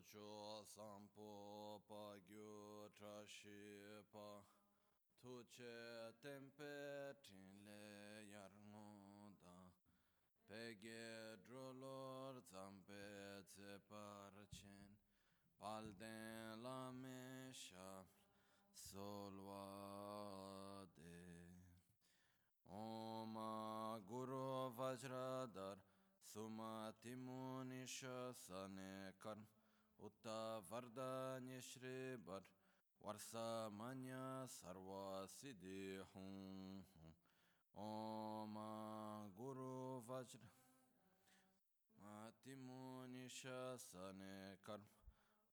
so cho sampo pa gyu tra shi pa tu che tempe tin le yar ngo da. Pe ge dro lor zampe tse par chen pal den la me sha sol wa de. Om Guru Vajradar Sumati Munisha Sane Utta Vardanya Shri Bar Varsa Manya Sarva Siddhi Hum Om Guru Vajra Mati Munisha Sane Karm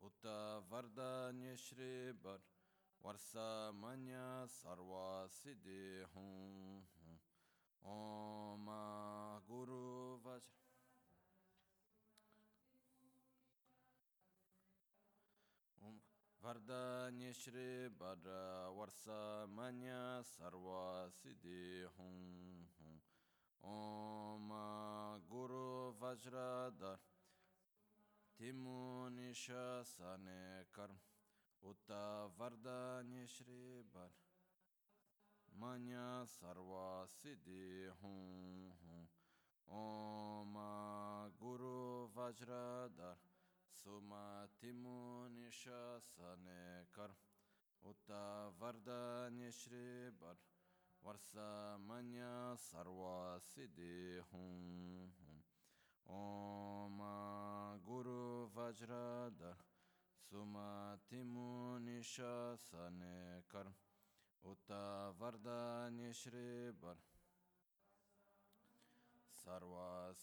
Utta Vardanya Shri Bar Varsa Manya Sarva Siddhi Hum Om Guru Vajra Vardanya Shri Bhadra Varsa Manya Sarva Siddhi Hum Om Guru Vajradhar Timunisha Sane Karm Utta Vardanya Shri Bhadra Manya Sarva Siddhi Hum Om Guru Vajradhar Sumatimu nishasane kar Uta varda nishribar Varsa manya sarva hum. Om Guru Vajradar Sumatimu nishasane kar Uta varda nishribar Sarva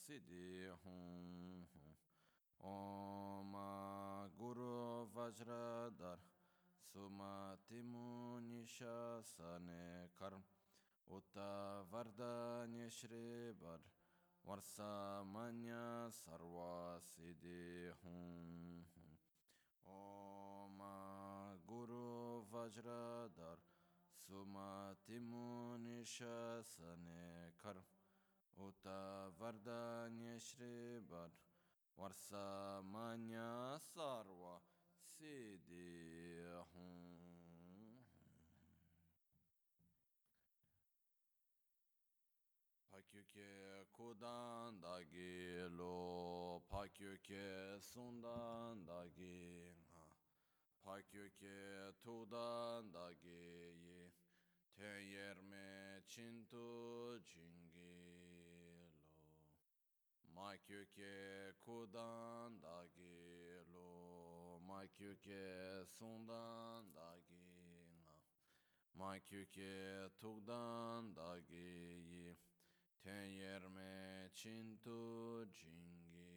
hum. ओम गुरु वज्रधर सुमति munition कर्म उत वरदान्य Shriver वर्षामन्य सर्वासिदे हूँ ओम गुरु वज्रधर सुमति munition कर्म उत वरदान्य श्रीवर Sarva Siddhi Hum. Pakyuke kudan dagi lo Pakyuke sundan dagi Pakyuke tudan dagi ye Ten yerme Makyuke kudan dagi lo Makyuke sundan dagi Makyuke tugdan dagi ye Ten yerme chintu jingi.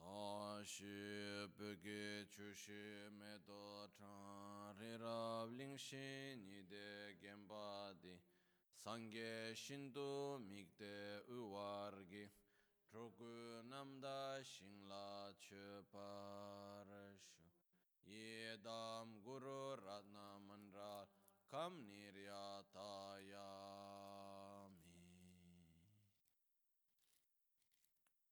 Lo Sashi böge chushi medo chan rirav lingshi nide gembadi Sangye Shindu migde Uwargi Drogu Namda Shingla Chuparashu. Yedam Guru Ratna Mandral Kam Niryatayami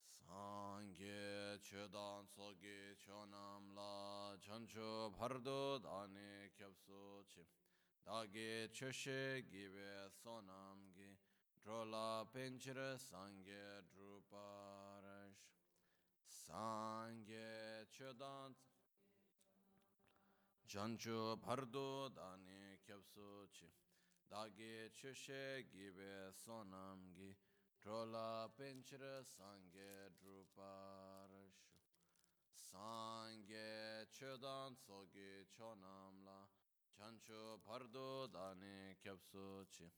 Sangye Chudan Sogi Chonam La Chanchu Bhardo Dane Kyapsu Chim Dage choshe gibe sonam gi drola penchira sangye druparash Sangye chedan Jancho bhardo dane kyapso chi. Dage choshe gibe sonam gi Drola penchira sangye druparashu Sangye chodan sogi chonam la Chancho dane kyapso chi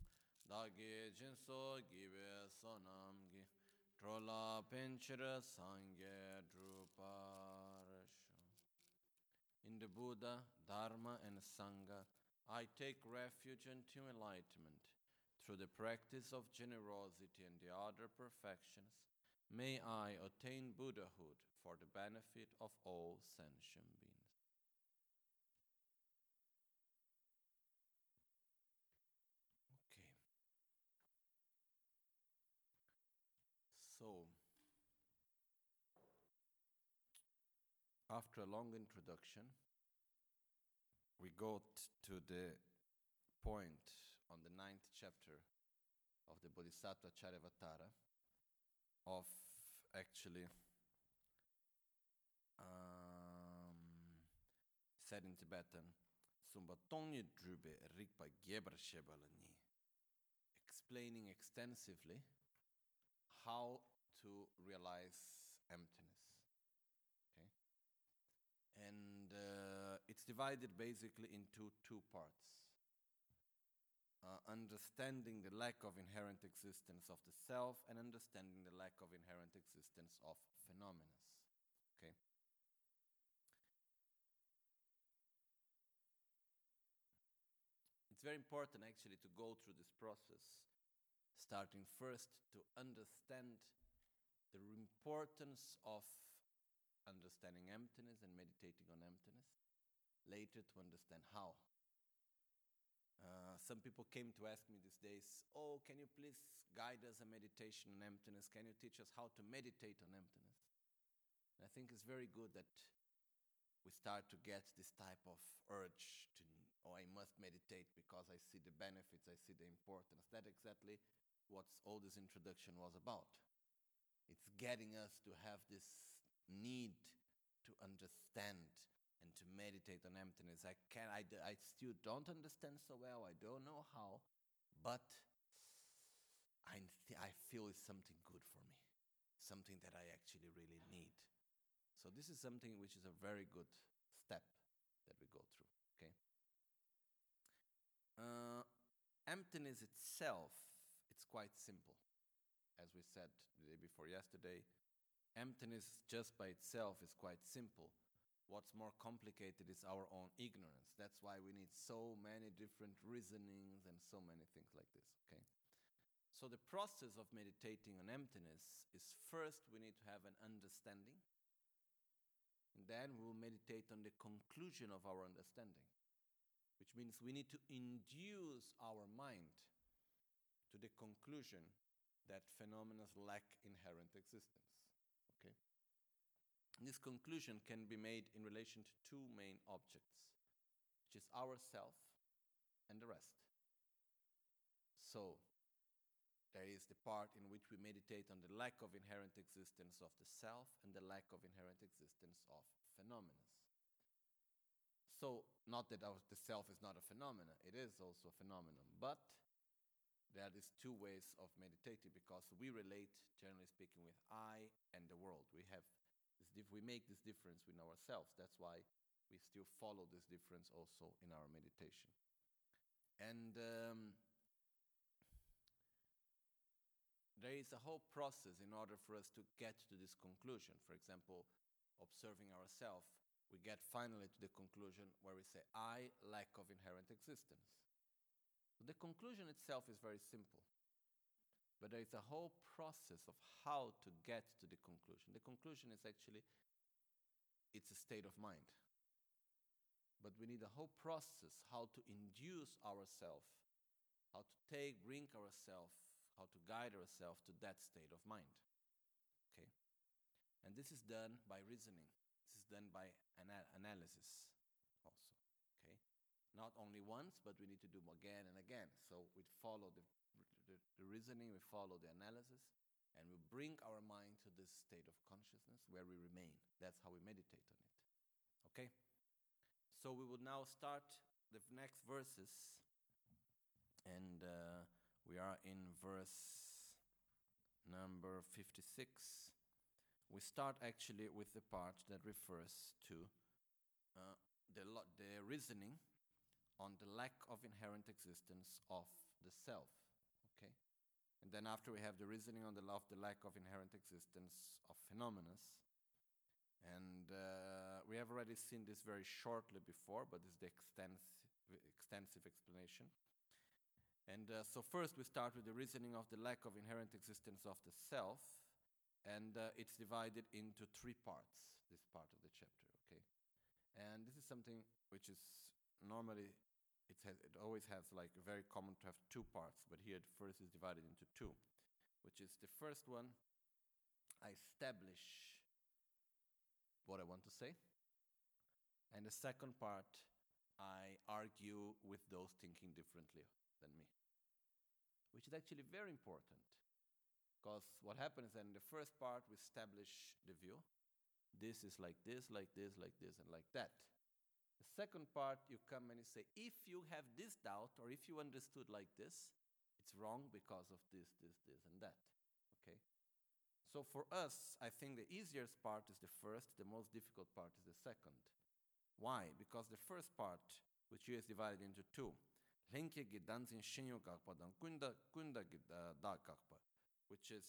Dage jinso gibe sonam gi Drola penchira sangye In the Buddha, Dharma, and Sangha, I take refuge into enlightenment. Through the practice of generosity and the other perfections, may I attain Buddhahood for the benefit of all sentient beings. Okay. So So, after a long introduction, we go to the point on the ninth chapter of the Bodhisattva Charyavatara of actually um, said in Tibetan, Sumba Tongye Drube Rigpa gebrshebalani," explaining extensively how to realize emptiness. Okay? And uh, it's divided basically into two parts. Uh, understanding the lack of inherent existence of the self and understanding the lack of inherent existence of phenomena. Okay? It's very important actually to go through this process, starting first to understand the importance of understanding emptiness and meditating on emptiness, later to understand how. Uh, some people came to ask me these days, Oh, can you please guide us a meditation on emptiness? Can you teach us how to meditate on emptiness? And I think it's very good that we start to get this type of urge to, oh, I must meditate because I see the benefits, I see the importance. That's exactly what all this introduction was about. It's getting us to have this need to understand to meditate on emptiness. I can I, I still don't understand so well. I don't know how, but I, I feel it's something good for me, something that I actually really need. So this is something which is a very good step that we go through. Okay. Uh, emptiness itself, it's quite simple, as we said the day before yesterday. Emptiness just by itself is quite simple. What's more complicated is our own ignorance. That's why we need so many different reasonings and so many things like this. Okay. So the process of meditating on emptiness is first we need to have an understanding and then we will meditate on the conclusion of our understanding, which means we need to induce our mind to the conclusion that phenomena lack inherent existence. This conclusion can be made in relation to two main objects, which is ourself and the rest. So, there is the part in which we meditate on the lack of inherent existence of the self and the lack of inherent existence of phenomena. So, not that our, the self is not a phenomenon, it is also a phenomenon, but there is two ways of meditating because we relate, generally speaking, with I and the world. We have dif- we make this difference with ourselves. That's why we still follow this difference also in our meditation. And um, there is a whole process in order for us to get to this conclusion. For example, observing ourselves, we get finally to the conclusion where we say, I lack of inherent existence. The conclusion itself is very simple, but there is a whole process of how to get to the conclusion. The conclusion is actually it's a state of mind. But we need a whole process how to induce ourselves, how to take, bring ourselves how to guide ourselves to that state of mind. Okay? And this is done by reasoning. This is done by ana- analysis also. Okay? Not only once, but we need to do again and again. So we follow the, the, the reasoning, we follow the analysis, and we bring our mind to this state of consciousness where we remain. That's how we meditate on it. Okay? So we will now start the next verses, and uh, we are in verse number 56. We start actually with the part that refers to uh, the, the reasoning on the lack of inherent existence of the self. And then after we have the reasoning on the, of the lack of inherent existence of phenomena. And uh, we have already seen this very shortly before, but this is the extensive, extensive explanation. And uh, so, first, we start with the reasoning of the lack of inherent existence of the self, and uh, it's divided into three parts, this part of the chapter, okay? And this is something which is normally, it, has, it always has like very common to have two parts, but here the first is divided into two, which is the first one I establish what I want to say. And the second part, I argue with those thinking differently than me, which is actually very important. Because what happens then in the first part, we establish the view. This is like this, like this, like this, and like that. The second part, you come and you say, if you have this doubt, or if you understood like this, it's wrong because of this, this, this, and that. Okay? So for us, I think the easiest part is the first, the most difficult part is the second. Why? Because the first part, which is divided into two, dan kunda kunda kakpa, which is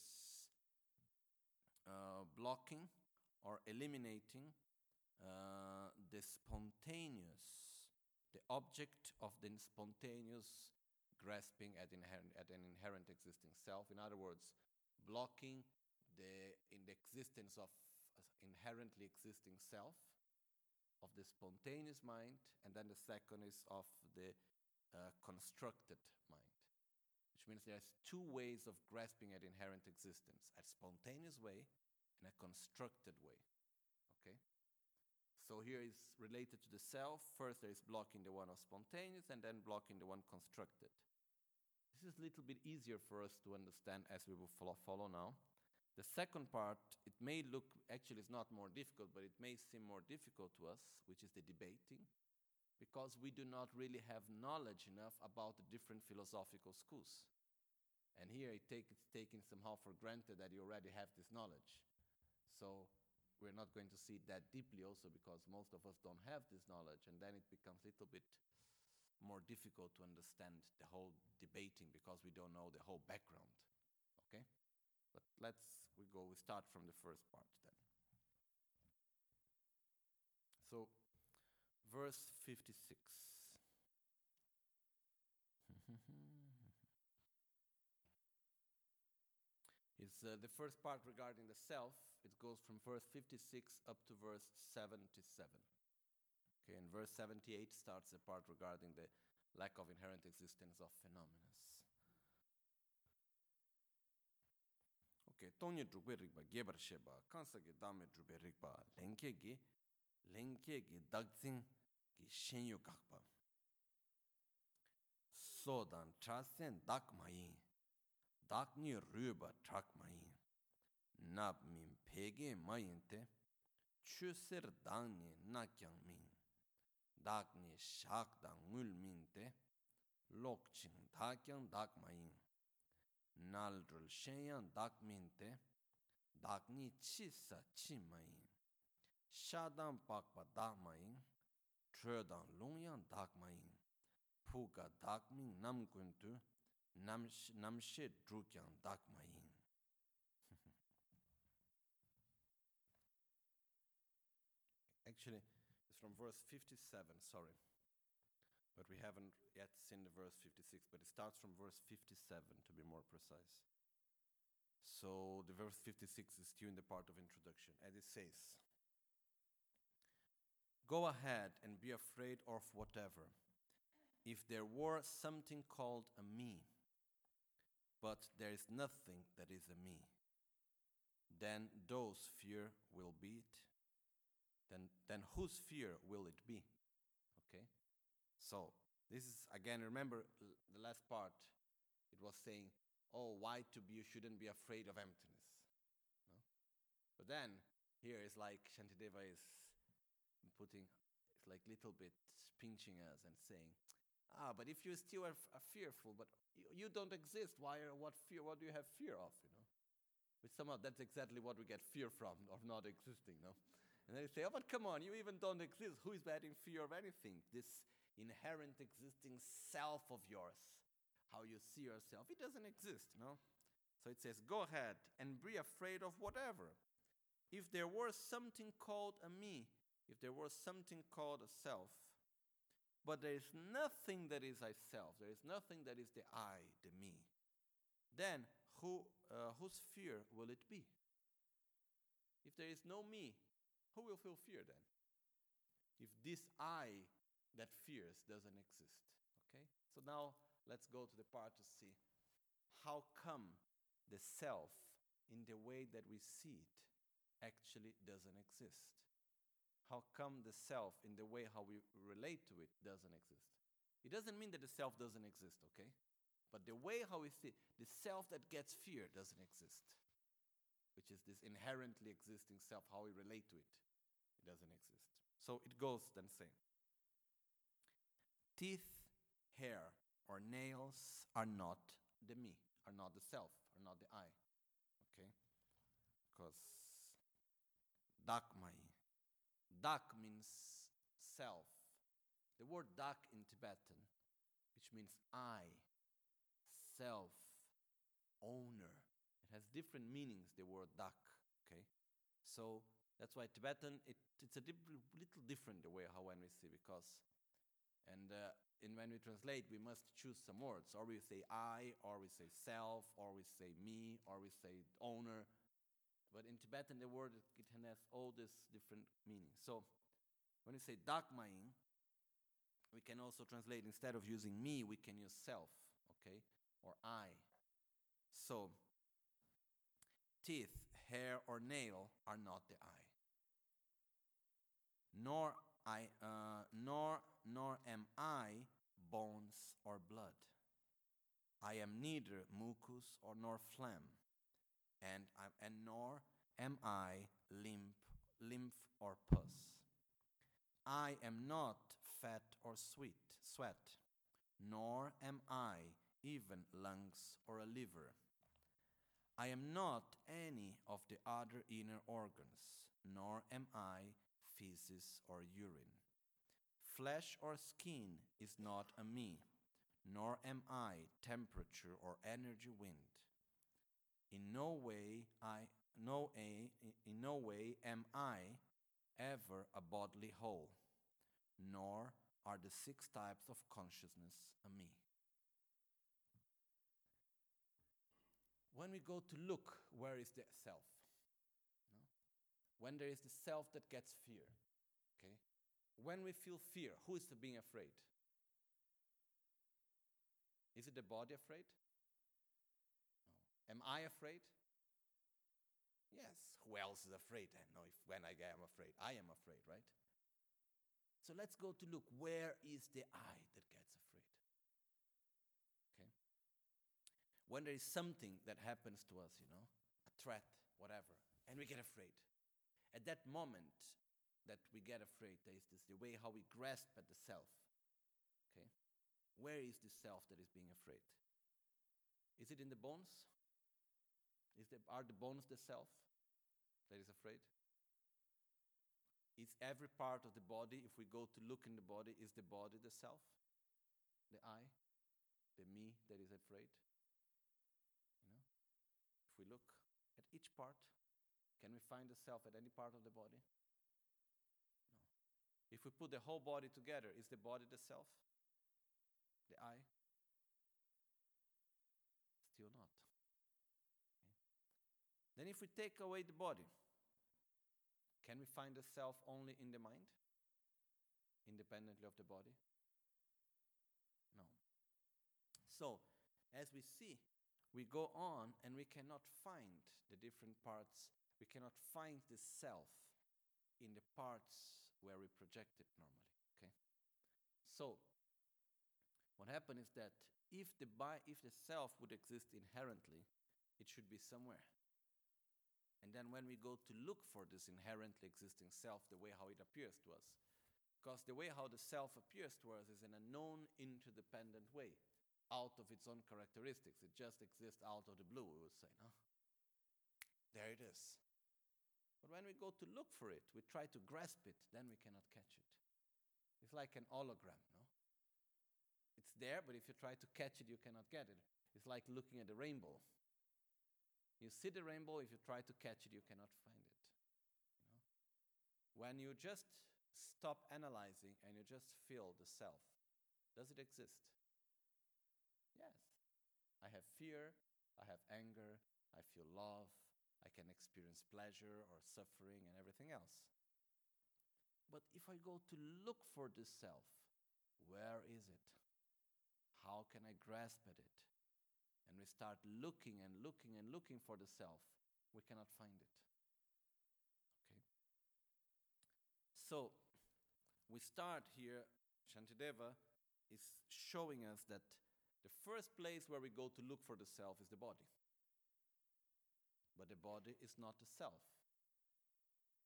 uh, blocking or eliminating uh, the spontaneous, the object of the spontaneous grasping at, inherent, at an inherent existing self. In other words, blocking the in the existence of inherently existing self, of the spontaneous mind, and then the second is of the uh, constructed mind. Which means there's two ways of grasping at inherent existence: a spontaneous way and a constructed way. So here is related to the self. First, there is blocking the one of spontaneous, and then blocking the one constructed. This is a little bit easier for us to understand as we will follow, follow now. The second part, it may look, actually it's not more difficult, but it may seem more difficult to us, which is the debating, because we do not really have knowledge enough about the different philosophical schools. And here it take, it's taken somehow for granted that you already have this knowledge. So we're not going to see that deeply also because most of us don't have this knowledge, and then it becomes a little bit more difficult to understand the whole debating because we don't know the whole background. Okay? But let's we go we start from the first part then. So verse 56. is uh, the first part regarding the self. It goes from verse 56 up to verse 77. Okay, and verse 78 starts the part regarding the lack of inherent existence of phenomena. Okay, tonye drupwe rikpa gebar sheba, kansa ge dame drupwe rikpa, lenke ge, lenke ge dagzing ge shenyo kakpa. Sodan chasen dak mayin, dak ni rüba trak mayin, nab min pege ma yin te chu dang ni na min dak ni shak da ngul min te lok ching da kyang dak ma yin. Nal rul shen yang dak min te dak ni chi sa chi ma yin. Sha dang pak pa dak ma yin chö dang long yang dak ma yin. Phu ka dak min nam kun tu nam nam she dru kyang dak ma yin. From verse 57, sorry. But we haven't yet seen the verse 56, but it starts from verse 57 to be more precise. So the verse 56 is still in the part of introduction, and it says, Go ahead and be afraid of whatever. If there were something called a me, but there is nothing that is a me, then those fear will be it then, then whose fear will it be? Okay? So, this is again, remember the last part, it was saying, oh, why to be, you shouldn't be afraid of emptiness. No? But then, here is like Shantideva is putting, it's like little bit pinching us and saying, ah, but if you still are, are fearful, but you, you, don't exist, why are, what fear, what do you have fear of, you know? Which somehow that's exactly what we get fear from, of not existing, no? And they say, oh, but come on, you even don't exist. Who is bad in fear of anything? This inherent existing self of yours, how you see yourself, it doesn't exist, no? So it says, go ahead and be afraid of whatever. If there were something called a me, if there was something called a self, but there is nothing that is I self, there is nothing that is the I, the me, then who, uh, whose fear will it be? If there is no me, who will feel fear then? If this I that fears doesn't exist. Okay? So now let's go to the part to see how come the self in the way that we see it actually doesn't exist? How come the self, in the way how we relate to it, doesn't exist? It doesn't mean that the self doesn't exist, okay? But the way how we see the self that gets fear doesn't exist, which is this inherently existing self, how we relate to it, doesn't exist. So it goes then saying teeth, hair, or nails are not the me, are not the self, are not the I. Okay? Because dakmai. Dak means self. The word dak in Tibetan, which means I, self, owner. It has different meanings, the word dak. Okay? So that's why Tibetan, it, it's a little different the way how when we see because and uh, in when we translate, we must choose some words. Or we say I, or we say self, or we say me, or we say owner. But in Tibetan, the word it has all these different meanings. So when we say dakmaing, we can also translate instead of using me, we can use self, okay, or I. So teeth, hair, or nail are not the I. Nor I, uh, nor nor am I bones or blood. I am neither mucus or nor phlegm, and, I, and nor am I lymph, lymph or pus. I am not fat or sweet, sweat, nor am I even lungs or a liver. I am not any of the other inner organs, nor am I feces or urine. Flesh or skin is not a me, nor am I temperature or energy wind. In no way I no a, in no way am I ever a bodily whole, nor are the six types of consciousness a me. When we go to look, where is the self? When there is the self that gets fear, Okay? when we feel fear, who is the being afraid? Is it the body afraid? No. Am I afraid? Yes. Who else is afraid? I know if when I am afraid. I am afraid, right? So let's go to look where is the I that gets afraid? Okay? When there is something that happens to us, you know, a threat, whatever, and we get afraid. At that moment, that we get afraid. There is this the way how we grasp at the self. Okay? Where is the self that is being afraid? Is it in the bones? Is there, are the bones the self that is afraid? Is every part of the body, if we go to look in the body, is the body the self? The I? The me that is afraid? You know? If we look at each part, can we find the self at any part of the body? No. If we put the whole body together, is the body the self? The I? Still not. Okay. Then, if we take away the body, can we find the self only in the mind, independently of the body? No. So, as we see, we go on and we cannot find the different parts, we cannot find the self in the parts where we project it normally. Okay? So, what happened is that if the, bi- if the self would exist inherently, it should be somewhere. And then when we go to look for this inherently existing self, the way how it appears to us, because the way how the self appears to us is in a known interdependent way, out of its own characteristics. It just exists out of the blue, we would say, no? There it is. But when we go to look for it, we try to grasp it, then we cannot catch it. It's like an hologram, no? It's there, but if you try to catch it, you cannot get it. It's like looking at a rainbow. You see the rainbow, if you try to catch it, you cannot find it. You know? When you just stop analyzing and you just feel the self, does it exist? Yes. I have fear, I have anger, I feel love, I can experience pleasure or suffering and everything else. But if I go to look for the self, where is it? How can I grasp at it? And we start looking and looking and looking for the self. We cannot find it. Okay. So we start here, Shantideva is showing us that the first place where we go to look for the self is the body. But the body is not the self.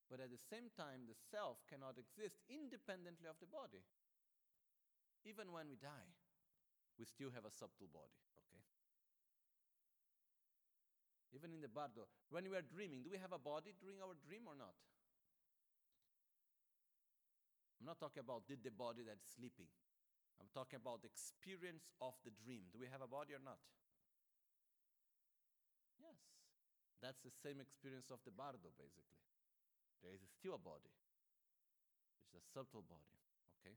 But at the same time, the self cannot exist independently of the body. Even when we die, we still have a subtle body, okay? Even in the bardo, when we are dreaming, do we have a body during our dream or not? I'm not talking about did the body that's sleeping. I'm talking about the experience of the dream. Do we have a body or not? Yes. That's the same experience of the bardo, basically there is still a body, which is a subtle body. Okay?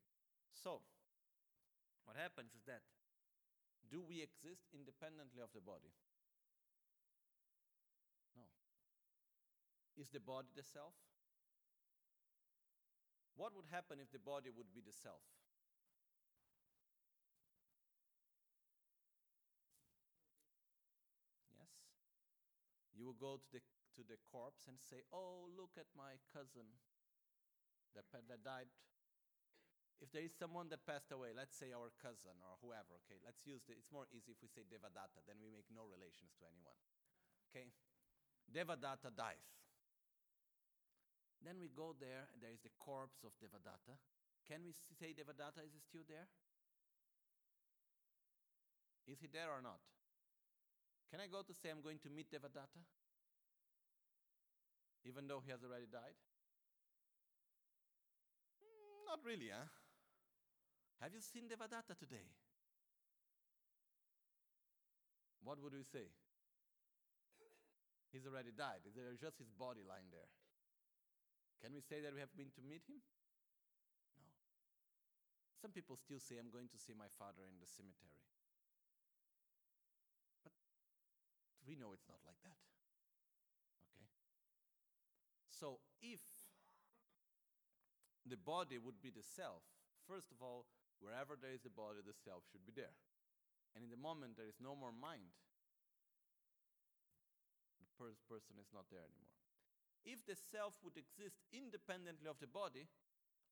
So, what happens is that do we exist independently of the body? No. Is the body the self? What would happen if the body would be the self? Yes. You will go to the to the corpse and say, Oh, look at my cousin that, that died. If there is someone that passed away, let's say our cousin or whoever, okay, let's use the, it's more easy if we say Devadatta, then we make no relations to anyone. Okay? Devadatta dies. Then we go there, there is the corpse of Devadatta. Can we say Devadatta is still there? Is he there or not? Can I go to say I'm going to meet Devadatta? even though he has already died? Mm, not really, huh? Have you seen Devadatta today? What would we say? He's already died. There's just his body lying there. Can we say that we have been to meet him? No. Some people still say, I'm going to see my father in the cemetery. But we know it's not like that. Okay? So if the body would be the self, first of all, wherever there is the body, the self should be there. And in the moment there is no more mind, the per- person is not there anymore. If the self would exist independently of the body,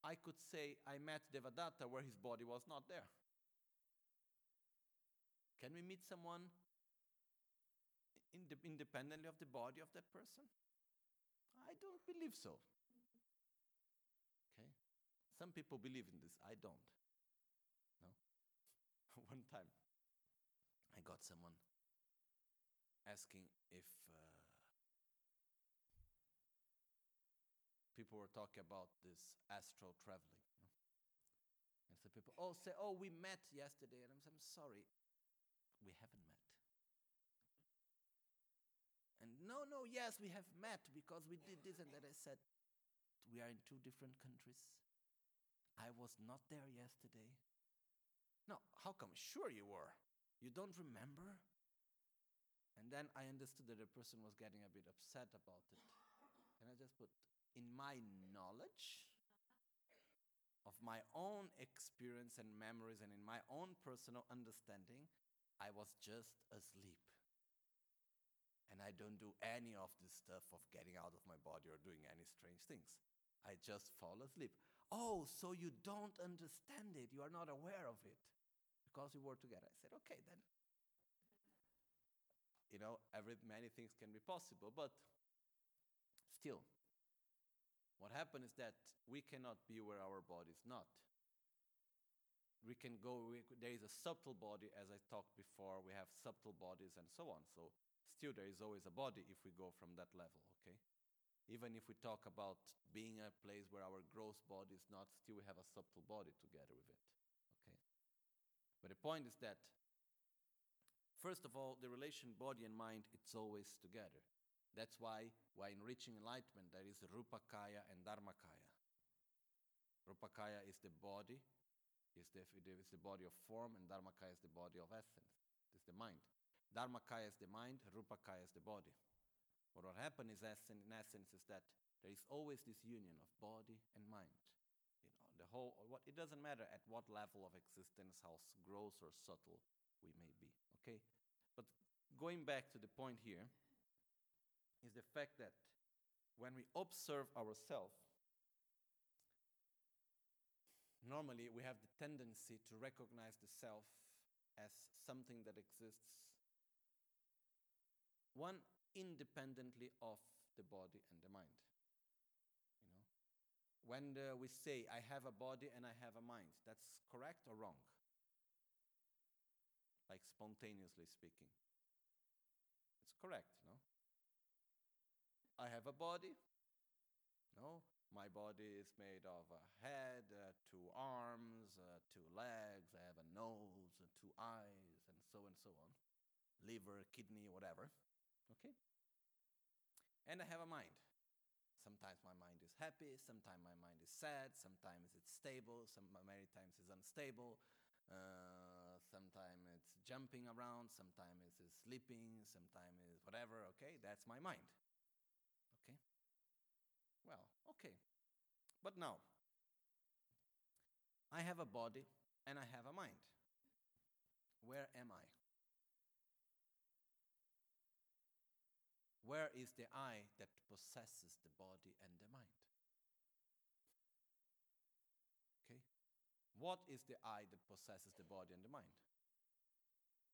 I could say I met Devadatta where his body was not there. Can we meet someone independently of the body of that person? I don't believe so. Okay? Some people believe in this. I don't. No? One time, I got someone asking if uh, people were talking about this astral traveling. No? And so people, oh, say, oh, we met yesterday. And I'm, I'm sorry, we haven't met. No, no, yes, we have met because we did this and that. I said, We are in two different countries. I was not there yesterday. No, how come? Sure, you were. You don't remember? And then I understood that the person was getting a bit upset about it. And I just put, in my knowledge of my own experience and memories and in my own personal understanding, I was just asleep and I don't do any of this stuff of getting out of my body or doing any strange things. I just fall asleep. Oh, so you don't understand it. You are not aware of it because we were together. I said, okay, then. You know, every many things can be possible, but still, what happens is that we cannot be where our body is not. We can go, we, there is a subtle body, as I talked before, we have subtle bodies and so on. So still there is always a body if we go from that level, okay? Even if we talk about being a place where our gross body is not, still we have a subtle body together with it, okay? But the point is that, first of all, the relation body and mind, it's always together. That's why, why in reaching enlightenment, there is Rupakaya and Dharmakaya. Rupakaya is the body, is the, is the body of form, and Dharmakaya is the body of essence, it's the mind. Dharmakaya is the mind, Rupakaya is the body. What happens is, in essence, is that there is always this union of body and mind. You know, the whole, what, it doesn't matter at what level of existence, how gross or subtle we may be, okay? But going back to the point here, is the fact that when we observe ourselves, normally we have the tendency to recognize the self as something that exists one independently of the body and the mind you know? When uh, we say i have a body and i have a mind that's correct or wrong? Like spontaneously speaking. It's correct no? I have a body no? My body is made of a head, uh, two arms, uh, two legs, I have a nose, uh, two eyes, and so and so on. Liver, kidney, whatever. Okay? And I have a mind. Sometimes my mind is happy, sometimes my mind is sad, sometimes it's stable, some many times it's unstable. Uh, sometimes it's jumping around, sometimes it's sleeping, sometimes it's whatever. Okay, that's my mind. Okay? Well, okay. But now, I have a body and I have a mind. Where am I? Where is the I that possesses the body and the mind? Okay? What is the I that possesses the body and the mind?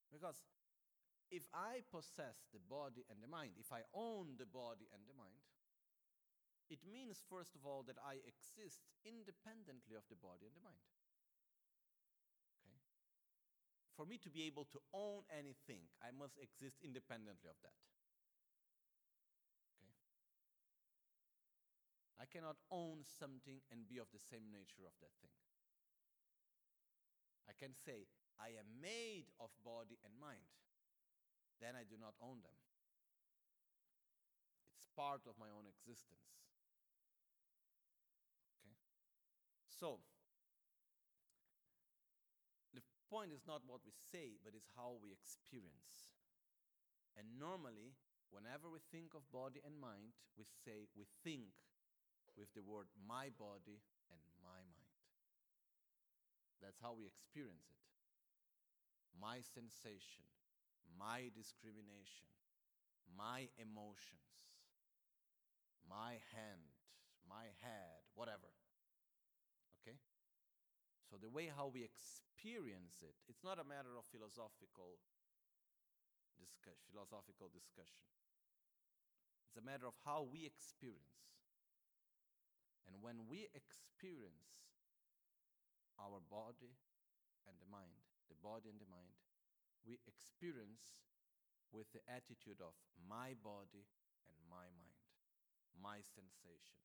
Because if I possess the body and the mind, if I own the body and the mind, it means, first of all, that I exist independently of the body and the mind. Okay? For me to be able to own anything, I must exist independently of that. I cannot own something and be of the same nature of that thing. I can say, I am made of body and mind. Then I do not own them. It's part of my own existence. Okay? So, the point is not what we say, but it's how we experience. And normally, whenever we think of body and mind, we say, we think with the word my body and my mind. That's how we experience it. My sensation, my discrimination, my emotions, my hand, my head, whatever. Okay? So the way how we experience it, it's not a matter of philosophical discussion, philosophical discussion. It's a matter of how we experience. And when we experience our body and the mind, the body and the mind, we experience with the attitude of my body and my mind, my sensation,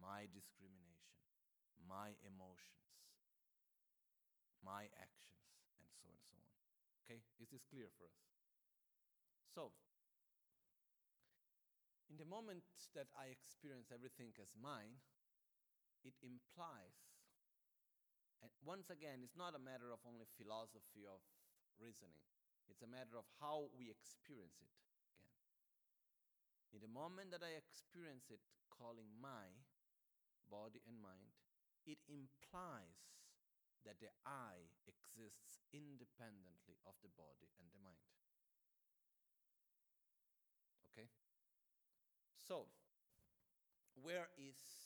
my discrimination, my emotions, my actions, and so on and so on. Okay, is this clear for us? So, in the moment that I experience everything as mine, it implies, and once again, it's not a matter of only philosophy of reasoning, it's a matter of how we experience it again. In the moment that I experience it calling my body and mind, it implies that the I exists independently of the body and the mind. Okay? So, where is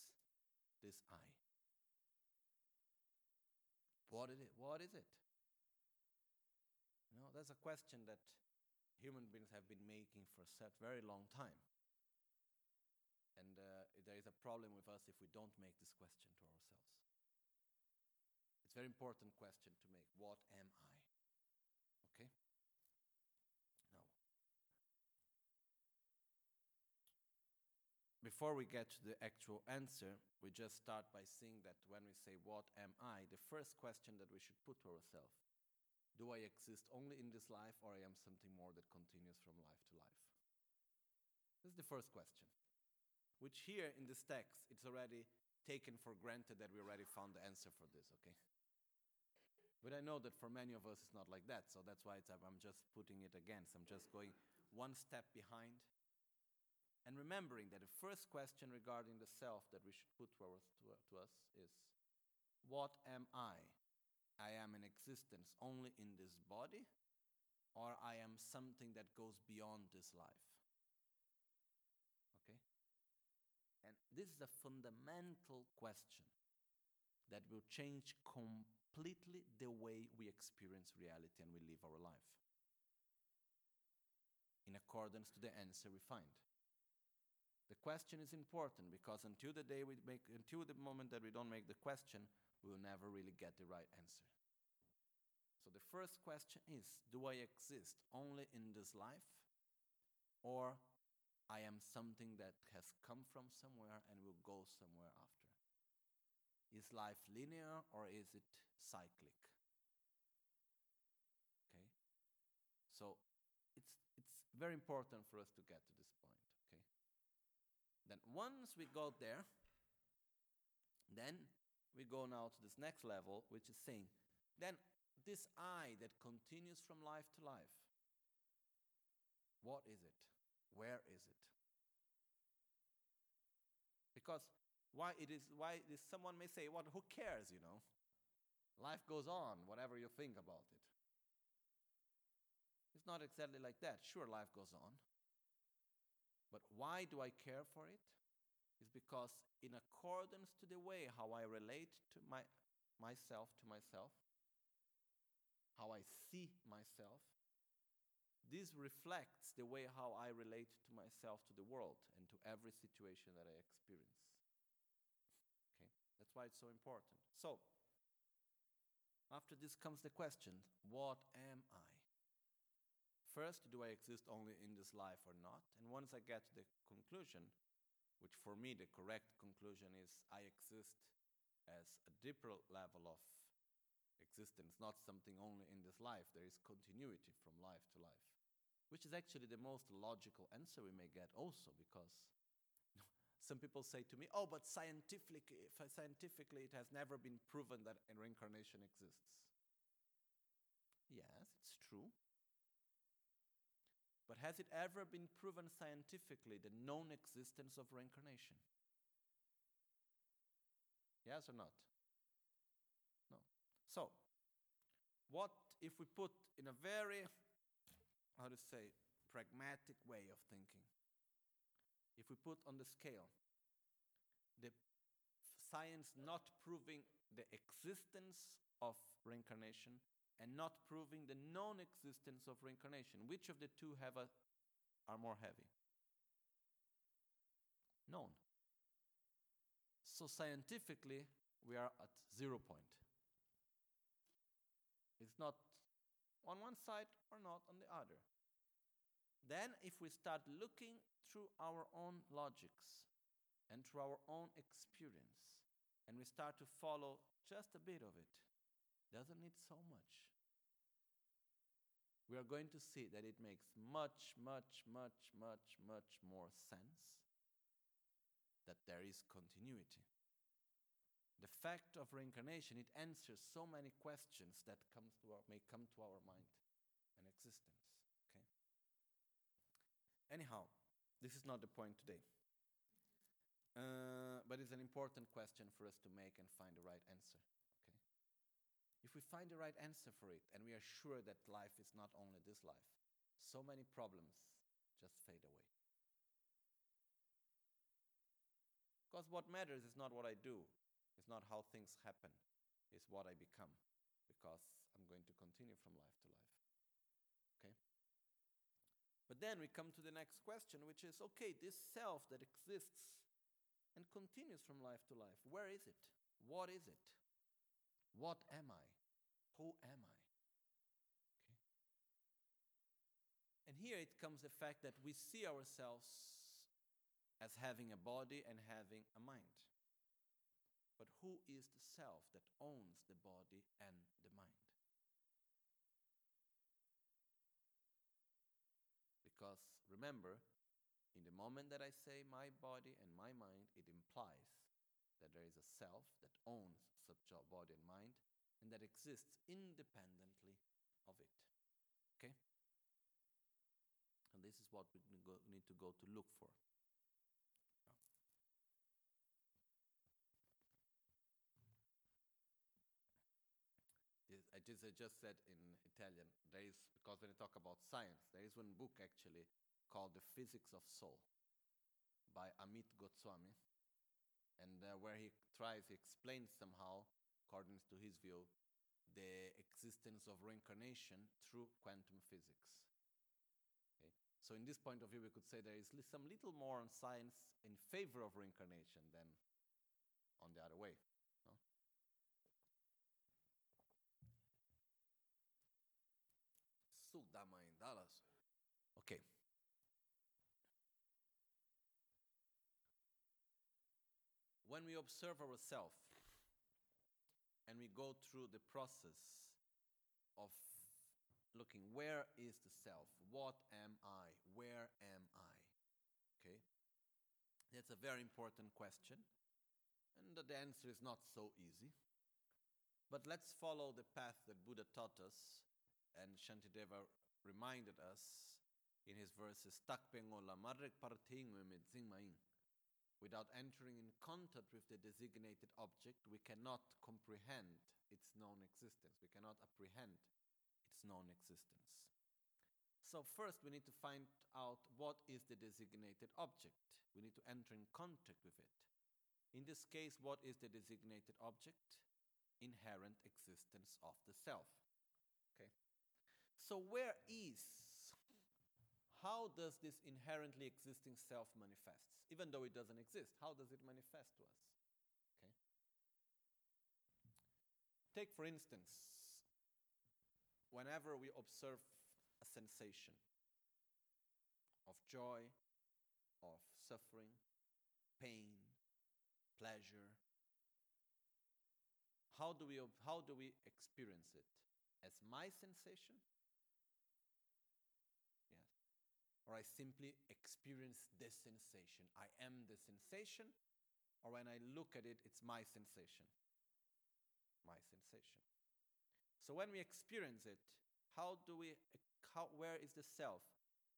this I? What is it? What is it? You know, that's a question that human beings have been making for a very long time. And uh, there is a problem with us if we don't make this question to ourselves It's a very important question to make. What am I? Okay? Now, before we get to the actual answer, we just start by seeing that when we say, What am I? the first question that we should put to ourselves do I exist only in this life or I am something more that continues from life to life? This is the first question. Which here in this text, it's already taken for granted that we already found the answer for this, okay? But I know that for many of us it's not like that, so that's why I'm just putting it again. So I'm just going one step behind. And remembering that the first question regarding the self that we should put to, to us is What am I? I am in existence only in this body, or I am something that goes beyond this life. Okay? And this is a fundamental question that will change completely the way we experience reality and we live our life in accordance to the answer we find. The question is important because until the day we make until the moment that we don't make the question, we will never really get the right answer. So the first question is do I exist only in this life or I am something that has come from somewhere and will go somewhere after. Is life linear or is it cyclic? Okay? So it's, it's very important for us to get to this? Then once we go there, then we go now to this next level, which is saying, then this I that continues from life to life, what is it? Where is it? Because why it is why this someone may say, "What? Who cares?" You know, life goes on, whatever you think about it. It's not exactly like that. Sure, life goes on, but why do I care for it? Is because in accordance to the way how I relate to my myself to myself, how I see myself, this reflects the way how I relate to myself, to the world, and to every situation that I experience. Okay, that's why it's so important. So, after this comes the question what am I? First, do I exist only in this life or not? And once I get to the conclusion, which for me the correct conclusion is I exist as a deeper level of existence, not something only in this life. There is continuity from life to life which is actually the most logical answer we may get also because some people say to me oh but scientifically uh, scientifically it has never been proven that reincarnation exists yes it's true but has it ever been proven scientifically the non existence of reincarnation? Yes or not? No. So what if we put in a very how to say, pragmatic way of thinking. If we put on the scale the science not proving the existence of reincarnation and not proving the non existence of reincarnation, which of the two have a, are more heavy? Known. So scientifically, we are at zero point. It's not on one side or not on the other. Then, if we start looking through our own logics and through our own experience, and we start to follow just a bit of it, doesn't need so much. We are going to see that it makes much, much, much, much, much more sense that there is continuity. The fact of reincarnation it answers so many questions that comes to our, may come to our mind and existence okay? Anyhow this is not the point today. Uh, but it's an important question for us to make and find the right answer we find the right answer for it and we are sure that life is not only this life so many problems just fade away because what matters is not what i do it's not how things happen, it's what I become because I'm going to continue from life to life. Okay? But then we come to the next question, which is okay, this self that exists and continues from life to life, where is it? What is it? What am I? Who am I? Okay. And here it comes the fact that we see ourselves as having a body and having a mind. But who is the self that owns the body and the mind? Because remember, in the moment that I say my body and my mind, it implies that there is a self that owns such body and mind and that exists independently of it. Okay? And this is what we need to go to look for. I just, I just said in Italian, there is, because when you talk about science, there is one book actually called The Physics of Soul by Amit Goswami. and uh, where he tries, he explains somehow, according to his view, the existence of reincarnation through quantum physics. Okay? So, in this point of view, we could say there is some little more on science in favor of reincarnation than on the other way. No? Sudama in Dallas. Okay. When we observe ourselves go through the process of looking where is the self? What am I? Where am I? Okay? That's a very important question. And the answer is not so easy. But let's follow the path that Buddha taught us and Shantideva reminded us in his verses. Without entering in contact with the designated object, we cannot comprehend its non existence. We cannot apprehend its non existence. So, first, we need to find out what is the designated object. We need to enter in contact with it. In this case, what is the designated object? Inherent existence of the self. Okay. So, where is, how does this inherently existing self manifest? Even though it doesn't exist, how does it manifest to us? Okay. Take, for instance, whenever we observe a sensation of joy, of suffering, pain, pleasure, how do we, how do we experience it? As my sensation? Yes. Or I simply experience this sensation. I am the sensation, or when I look at it, it's my sensation. My sensation. So when we experience it, how do we, how, where is the self?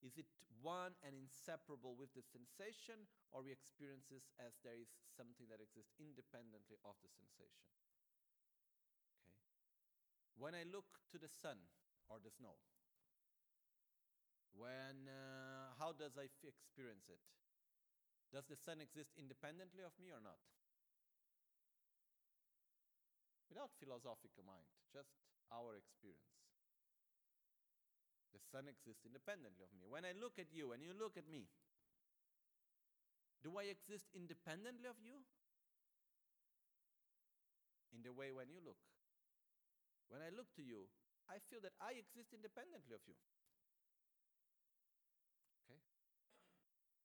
Is it one and inseparable with the sensation, or we experience this as there is something that exists independently of the sensation? Okay. When I look to the sun or the snow, when uh, how does I f- experience it? Does the sun exist independently of me or not? Without philosophical mind, just our experience. The sun exists independently of me. When I look at you and you look at me, do I exist independently of you? In the way when you look. When I look to you, I feel that I exist independently of you. Okay?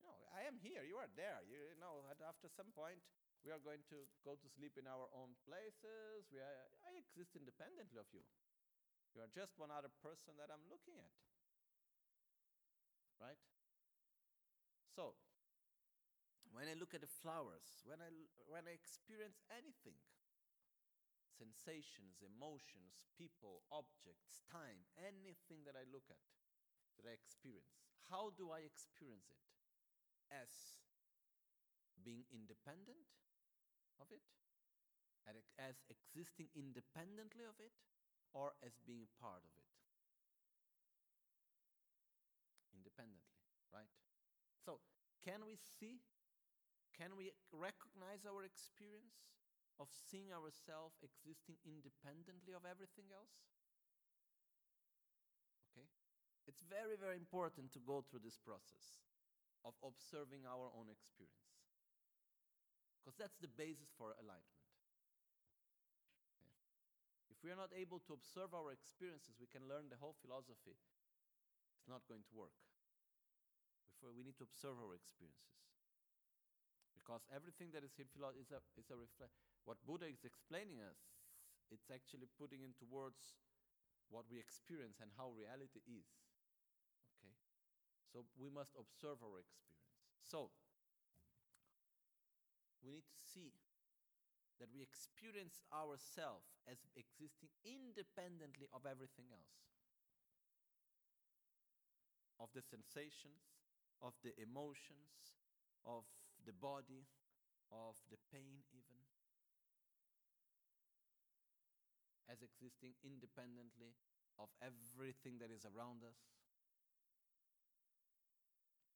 No, I am here, you are there. You know, after some point, we are going to go to sleep in our own places. We are, I exist independently of you. You are just one other person that I'm looking at. Right? So, when I look at the flowers, when I, when I experience anything, sensations, emotions, people, objects, time, anything that I look at, that I experience, how do I experience it? As being independent of it? As existing independently of it? Or as being part of it? Independently, right? So, can we see? Can we recognize our experience of seeing ourselves existing independently of everything else? Okay? It's very, very important to go through this process of observing our own experience. Because that's the basis for enlightenment. Okay? If we are not able to observe our experiences, we can learn the whole philosophy. It's not going to work. Before we need to observe our experiences. Because everything that is in philosophy is a, is a reflect. What Buddha is explaining us, it's actually putting into words what we experience and how reality is. So we must observe our experience. So we need to see that we experience ourselves as existing independently of everything else. Of the sensations, of the emotions, of the body, of the pain, even. As existing independently of everything that is around us.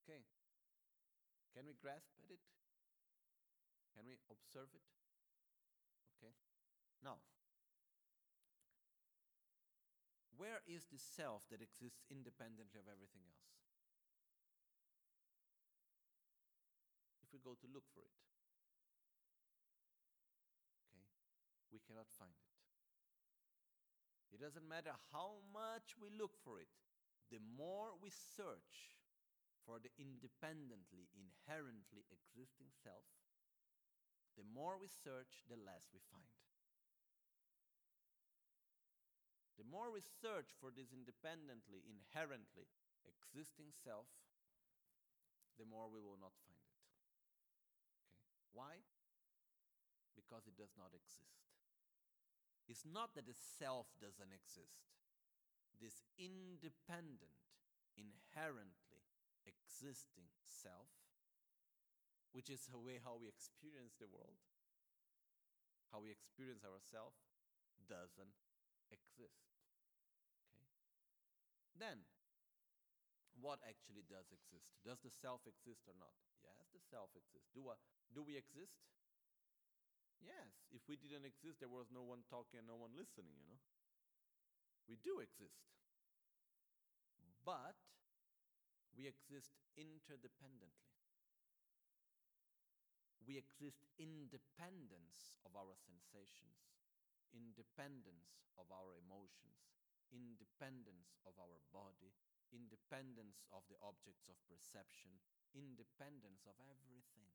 Okay. Can we grasp at it? Can we observe it? Okay. Now, where is the self that exists independently of everything else? If we go to look for it, okay, we cannot find it. It doesn't matter how much we look for it, the more we search for the independently, inherently existing self, the more we search, the less we find. The more we search for this independently, inherently existing self, the more we will not find it. Okay? Why? Because it does not exist. It's not that the self doesn't exist. This independent, inherently existing self, which is the way how we experience the world, how we experience ourselves, doesn't exist. Okay? Then, what actually does exist? Does the self exist or not? Yes, the self exists. Do, uh, do we exist? Yes. If we didn't exist, there was no one talking and no one listening, you know? We do exist. But we exist interdependently. We exist independence of our sensations, independence of our emotions, independence of our body, independence of the objects of perception, independence of everything.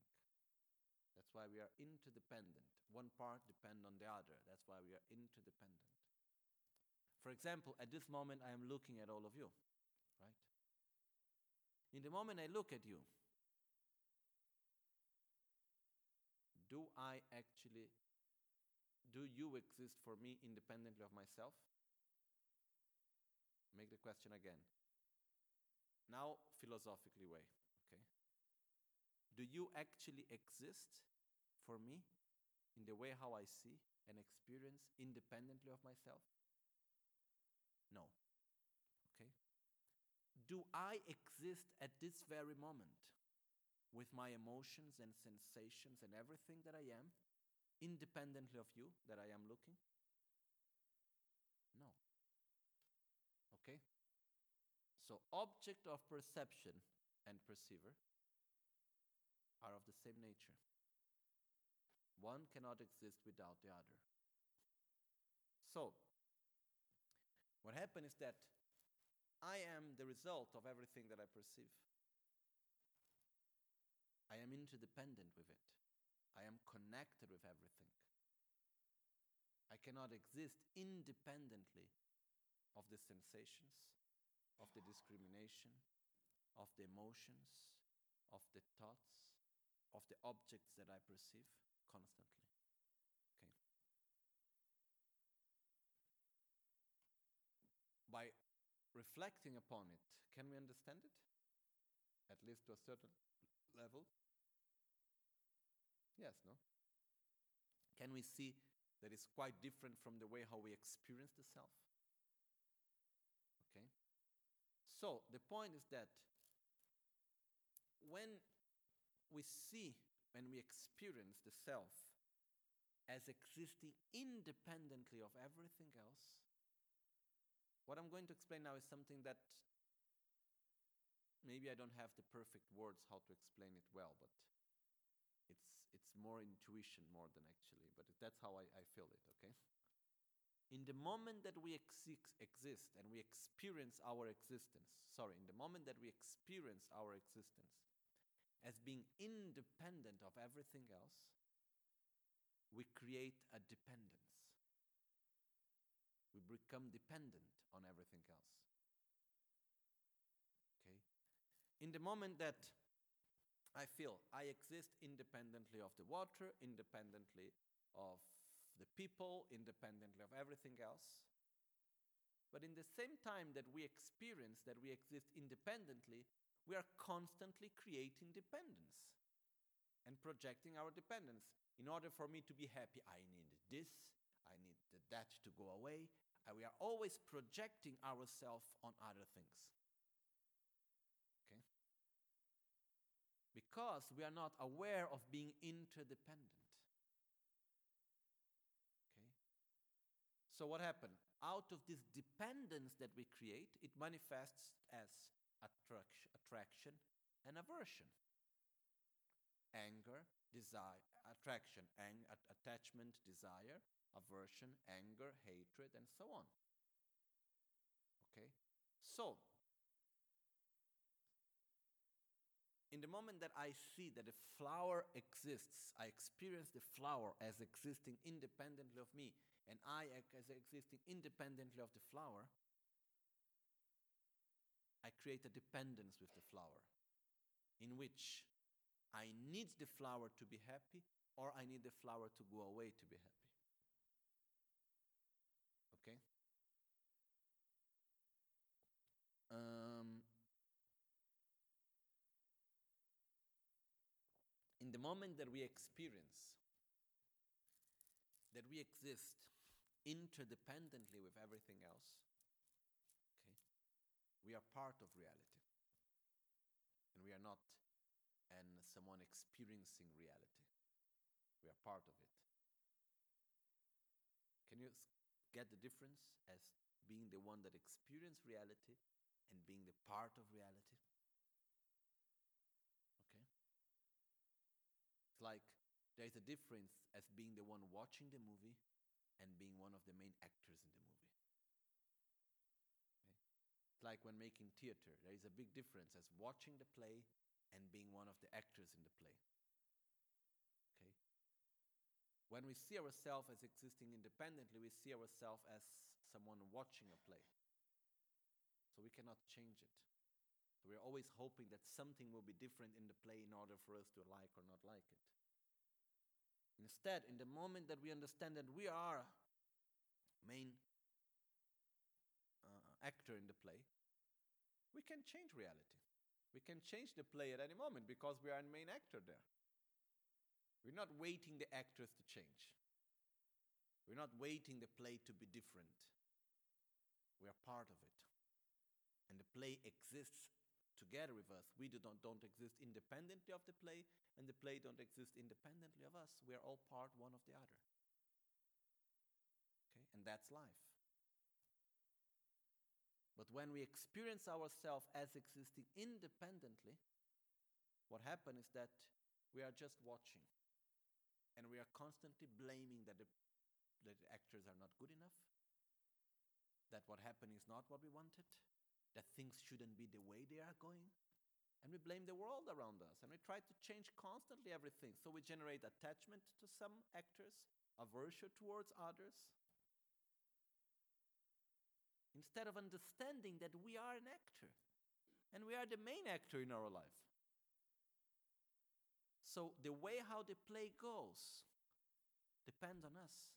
That's why we are interdependent. One part depends on the other. That's why we are interdependent. For example, at this moment I am looking at all of you? In the moment I look at you, do I actually, do you exist for me independently of myself? Make the question again. Now, philosophically way, okay? Do you actually exist for me in the way how I see and experience independently of myself? No do I exist at this very moment with my emotions and sensations and everything that I am, independently of you that I am looking? No. Okay? So, object of perception and perceiver are of the same nature. One cannot exist without the other. So, what happens is that I am the result of everything that I perceive. I am interdependent with it. I am connected with everything. I cannot exist independently of the sensations, of the discrimination, of the emotions, of the thoughts, of the objects that I perceive constantly. Okay. By reflecting upon it, can we understand it? At least to a certain level? Yes, no? Can we see that it's quite different from the way how we experience the self? Okay? So, the point is that when we see, when we experience the self as existing independently of everything else, what I'm going to explain now is something that maybe I don't have the perfect words how to explain it well, but it's it's more intuition more than actually, but that's how I, I feel it, okay? In the moment that we ex- exist and we experience our existence, sorry, in the moment that we experience our existence as being independent of everything else, we create a dependence we become dependent on everything else. Okay? In the moment that I feel I exist independently of the water, independently of the people, independently of everything else. But in the same time that we experience that we exist independently, we are constantly creating dependence and projecting our dependence. In order for me to be happy, I need this, I need that to go away, and we are always projecting ourselves on other things. Okay? because we are not aware of being interdependent. Okay? So, what happened? Out of this dependence that we create, it manifests as attraction, attraction and aversion. Anger, desire, attraction, ang- attachment, desire, aversion, anger, hatred, and so on. Okay? So, in the moment that I see that the flower exists, I experience the flower as existing independently of me, and I as existing independently of the flower, I create a dependence with the flower in which I need the flower to be happy or I need the flower to go away to be happy. The moment that we experience that we exist interdependently with everything else, okay, we are part of reality. And we are not and someone experiencing reality. We are part of it. Can you get the difference as being the one that experiences reality and being the part of reality? Okay? It's like there's a difference as being the one watching the movie and being one of the main actors in the movie. Okay? It's like when making theater, there is a big difference as watching the play and being one of the actors in the play. Okay? When we see ourselves as existing independently, we see ourselves as someone watching a play. So we cannot change it. We're always hoping that something will be different in the play in order for us to like or not like it. Instead, in the moment that we understand that we are main uh, actor in the play, we can change reality. We can change the play at any moment because we are the main actor there. We're not waiting the actors to change. We're not waiting the play to be different. We are part of it. And the play exists together with us. We do not, don't exist independently of the play, and the play don't exist independently of us. We are all part one of the other. Okay? And that's life. But when we experience ourselves as existing independently, what happens is that we are just watching. And we are constantly blaming that the, that the actors are not good enough, that what happened is not what we wanted, that things shouldn't be the way they are going. And we blame the world around us. And we try to change constantly everything. So we generate attachment to some actors, aversion towards others, instead of understanding that we are an actor and we are the main actor in our life. So the way how the play goes depends on us.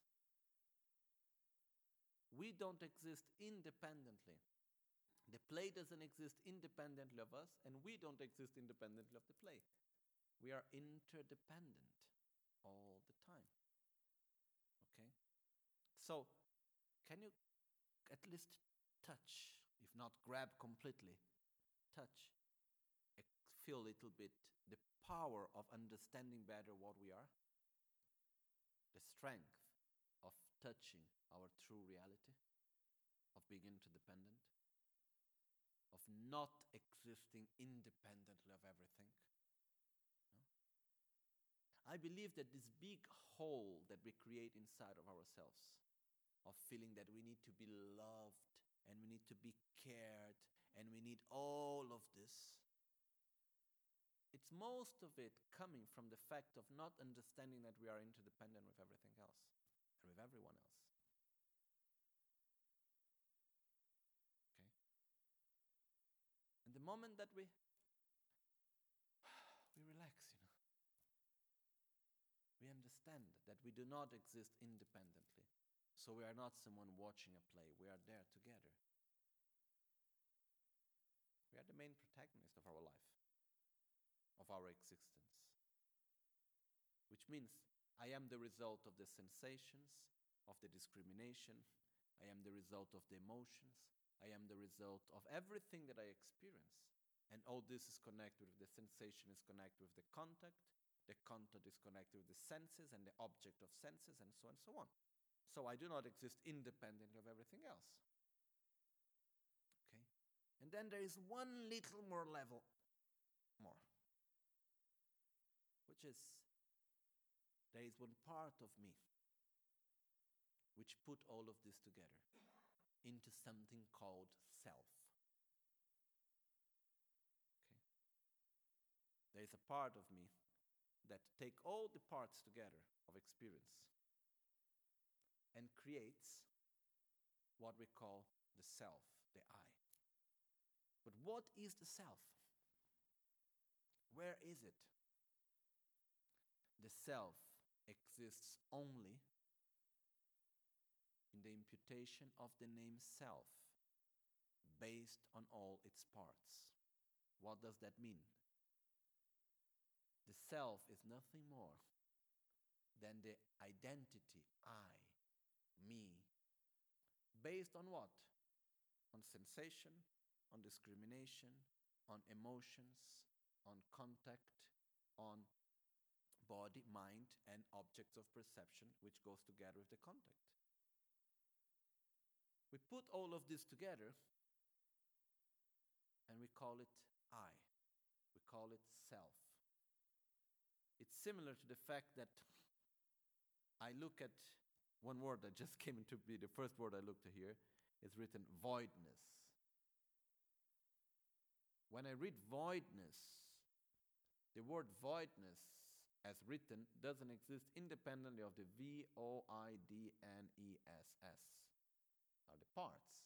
We don't exist independently. The play doesn't exist independently of us, and we don't exist independently of the play. We are interdependent all the time. Okay? So, can you at least touch, if not grab completely, touch, feel a little bit the power of understanding better what we are, the strength of touching our true reality, of being interdependent, of not existing independently of everything. No? I believe that this big hole that we create inside of ourselves, of feeling that we need to be loved and we need to be cared and we need all of this. It's most of it coming from the fact of not understanding that we are interdependent with everything else and with everyone else. Okay? And the moment that we we relax, you know. We understand that we do not exist independently. So we are not someone watching a play, we are there together. We are the main protagonist of our life, of our existence. Which means I am the result of the sensations, of the discrimination, I am the result of the emotions, I am the result of everything that I experience. And all this is connected with the sensation, is connected with the contact. The contact is connected with the senses and the object of senses, and so on and so on. So I do not exist independently of everything else. Okay? And then there is one little more level more, which is there is one part of me which put all of this together into something called self. Okay? There is a part of me that take all the parts together of experience and creates what we call the self, the I. But what is the self? Where is it? The self exists only in the imputation of the name self based on all its parts. What does that mean? The self is nothing more than the identity I, me, based on what? On sensation, on discrimination, on emotions, on contact, on body, mind, and objects of perception, which goes together with the contact. We put all of this together and we call it I. We call it self. It's similar to the fact that I look at one word that just came into be the first word I looked at here. It's written voidness. When I read voidness, the word voidness, as written, doesn't exist independently of the V O I D N E S S, are the parts.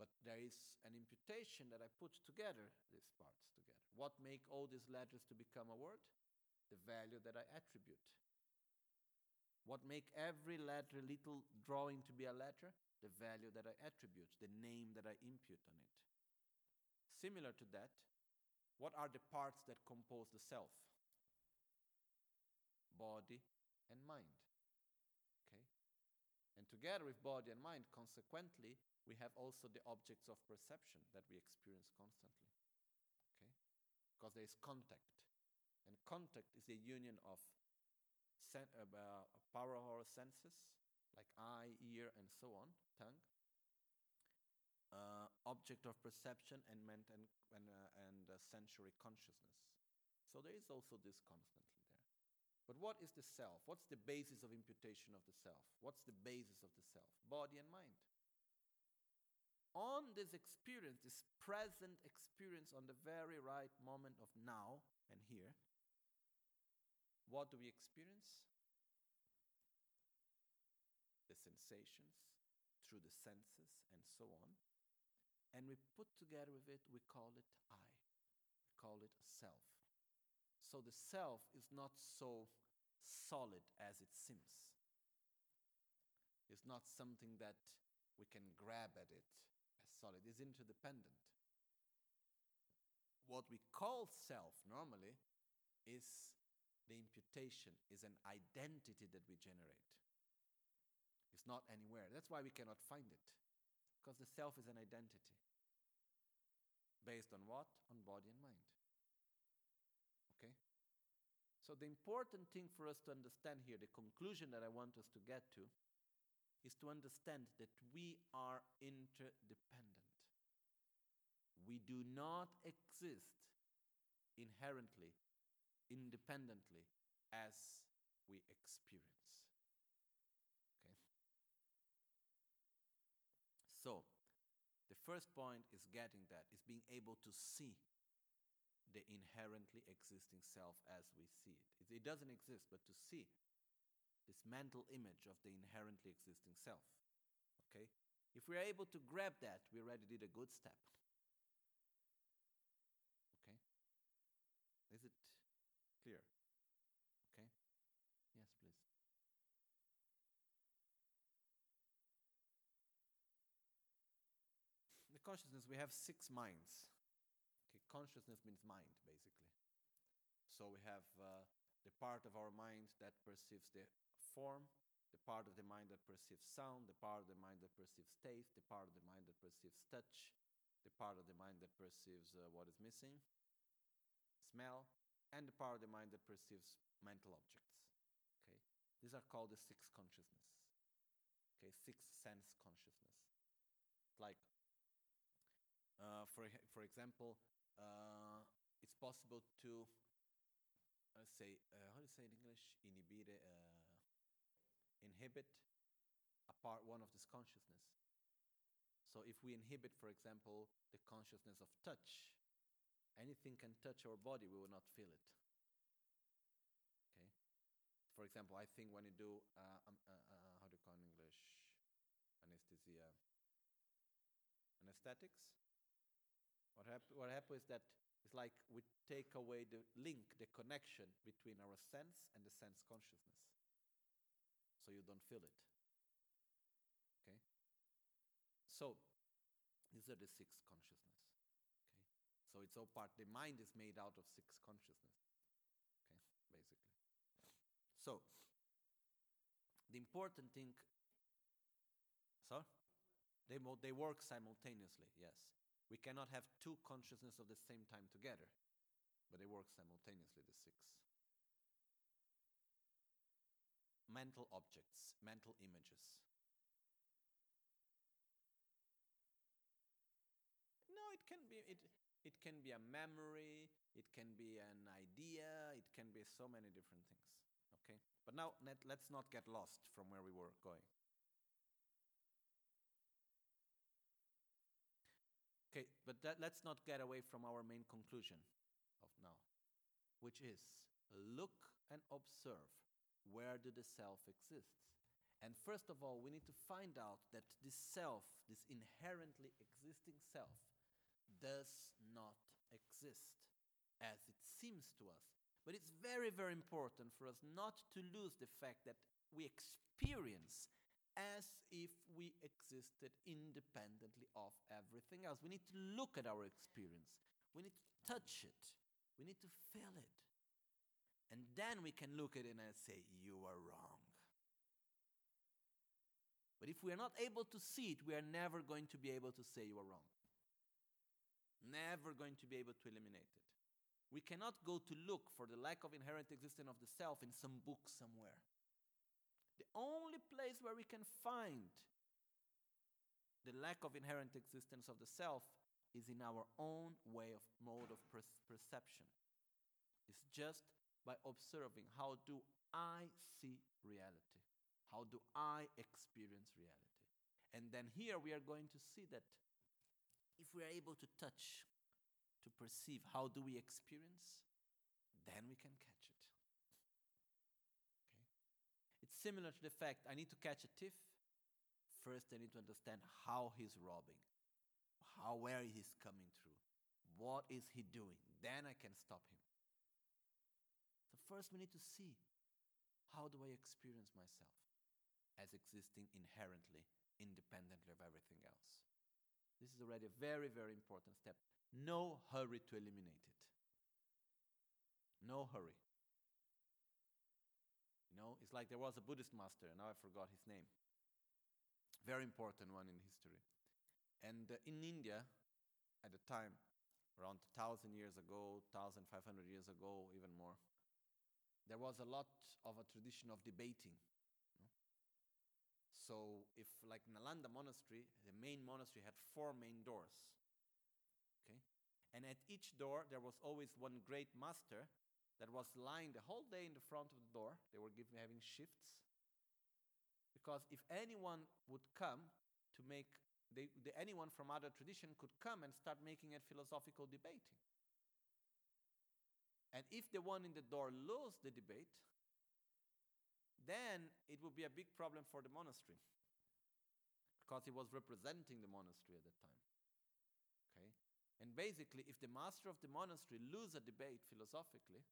But there is an imputation that I put together these parts together. What make all these letters to become a word? The value that I attribute. What make every letter little drawing to be a letter? The value that I attribute, the name that I impute on it. Similar to that, what are the parts that compose the self? Body and mind. Together with body and mind, consequently, we have also the objects of perception that we experience constantly. Okay? Because there is contact. And contact is the union of sen- uh, power of our senses, like eye, ear, and so on, tongue, uh, object of perception and, ment- and, and, uh, and uh, sensory consciousness. So there is also this constantly. But what is the self? What's the basis of imputation of the self? What's the basis of the self? Body and mind. On this experience, this present experience, on the very right moment of now and here, what do we experience? The sensations through the senses and so on. And we put together with it, we call it I. We call it self. So the self is not so solid as it seems. It's not something that we can grab at it as solid, it's interdependent. What we call self normally is the imputation, is an identity that we generate. It's not anywhere. That's why we cannot find it. Because the self is an identity. Based on what? On body and mind. So, the important thing for us to understand here, the conclusion that I want us to get to, is to understand that we are interdependent. We do not exist inherently, independently, as we experience. Okay? So, the first point is getting that, is being able to see the inherently existing self as we see it. it. Doesn't exist, but to see this mental image of the inherently existing self. Okay? If we're able to grab that, we already did a good step. Okay? Is it clear? Okay? Yes, please. The consciousness, we have six minds. Consciousness means mind, basically. So we have uh, the part of our mind that perceives the form, the part of the mind that perceives sound, the part of the mind that perceives taste, the part of the mind that perceives touch, the part of the mind that perceives uh, what is missing, smell, and the part of the mind that perceives mental objects. Okay, these are called the six consciousness. Okay, six sense consciousness. Like, uh, for for example, uh, it's possible to let's say uh, how do you say in English? Inhibire, uh, inhibit a part one of this consciousness. So if we inhibit, for example, the consciousness of touch, anything can touch our body, we will not feel it. Okay. For example, I think when you do uh, um, uh, uh, how do you call in English anesthesia anesthetics. What hap- what happens is that it's like we take away the link, the connection between our sense and the sense consciousness, so you don't feel it. Okay. So these are the six consciousness. Okay. So it's all part. The mind is made out of six consciousness. Okay, basically. So the important thing. So they mo- they work simultaneously. Yes, we cannot have two consciousness of the same time together, but they work simultaneously. The six mental objects, mental images. No, it can be it. It can be a memory. It can be an idea. It can be so many different things. Okay, but now let, let's not get lost from where we were going. Okay, but that, let's not get away from our main conclusion of now, which is look and observe where do the self exists. And first of all, we need to find out that this self, this inherently existing self, does not exist as it seems to us. But it's very, very important for us not to lose the fact that we experience as if we existed independently of everything else. We need to look at our experience, we need to touch it, we need to feel it. And then we can look at it and say, You are wrong. But if we are not able to see it, we are never going to be able to say you are wrong. Never going to be able to eliminate it. We cannot go to look for the lack of inherent existence of the self in some book somewhere. The only place where we can find the lack of inherent existence of the self is in our own way of mode of per- perception. It's just by observing how do I see reality? How do I experience reality? And then here we are going to see that if we are able to touch, to perceive how do we experience, then we can catch it. Okay? It's similar to the fact I need to catch a thief. First, I need to understand how he's robbing, how where he's coming through, what is he doing. Then I can stop him. So first, we need to see how do I experience myself as existing inherently, independently of everything else. This is already a very, very important step. No hurry to eliminate it. No hurry. You know, it's like there was a Buddhist master, and now I forgot his name. Very important one in history. And uh, in India, at the time, around 1,000 years ago, 1,500 years ago, even more, there was a lot of a tradition of debating. you know. So, if like Nalanda Monastery, the main monastery had four main doors. Okay, and at each door there was always one great master that was lying the whole day in the front of the door. They were giving having shifts because if anyone would come to make they, the, anyone from other tradition could come and start making a philosophical debating. And if the one in the door lost the debate, then it would be a big problem for the monastery because he was representing the monastery at that time. Okay? And basically, if the master of the monastery loses a debate philosophically,